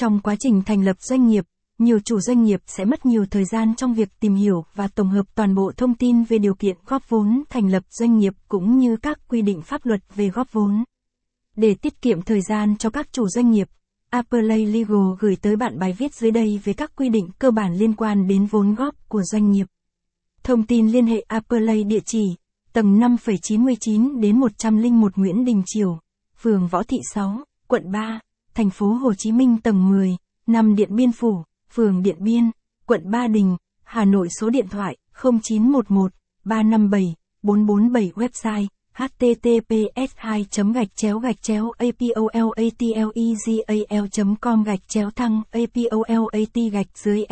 Trong quá trình thành lập doanh nghiệp, nhiều chủ doanh nghiệp sẽ mất nhiều thời gian trong việc tìm hiểu và tổng hợp toàn bộ thông tin về điều kiện góp vốn thành lập doanh nghiệp cũng như các quy định pháp luật về góp vốn. Để tiết kiệm thời gian cho các chủ doanh nghiệp, Appley Legal gửi tới bạn bài viết dưới đây về các quy định cơ bản liên quan đến vốn góp của doanh nghiệp. Thông tin liên hệ Appley địa chỉ tầng 5,99 đến 101 Nguyễn Đình Triều, phường Võ Thị 6, quận 3, thành phố Hồ Chí Minh tầng 10, nằm Điện Biên Phủ, phường Điện Biên, quận Ba Đình, Hà Nội số điện thoại 0911 357 447 website https 2 gạch chéo gạch chéo apolatlegal com gạch chéo thăng apolat gạch dưới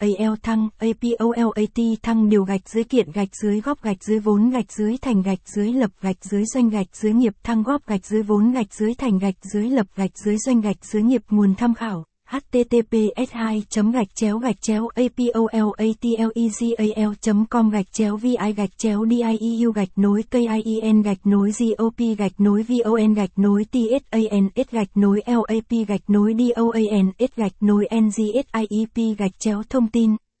legal thăng apolat thăng điều gạch dưới kiện gạch dưới góp gạch dưới vốn gạch dưới thành gạch dưới lập gạch dưới doanh gạch dưới nghiệp thăng góp gạch dưới vốn gạch dưới thành gạch dưới lập gạch dưới doanh gạch dưới nghiệp nguồn tham khảo https 2 gạch chéo gạch chéo apolatlegal com gạch chéo vi gạch chéo dieu gạch nối kien gạch nối gop gạch nối von gạch nối tsans gạch nối lap gạch nối doans gạch nối ngsiep gạch chéo thông tin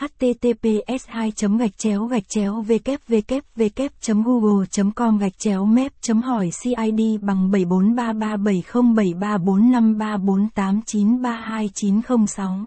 https 2 gạch chéo gạch chéo www google com gạch chéo map hỏi cid bằng 74337073453489329206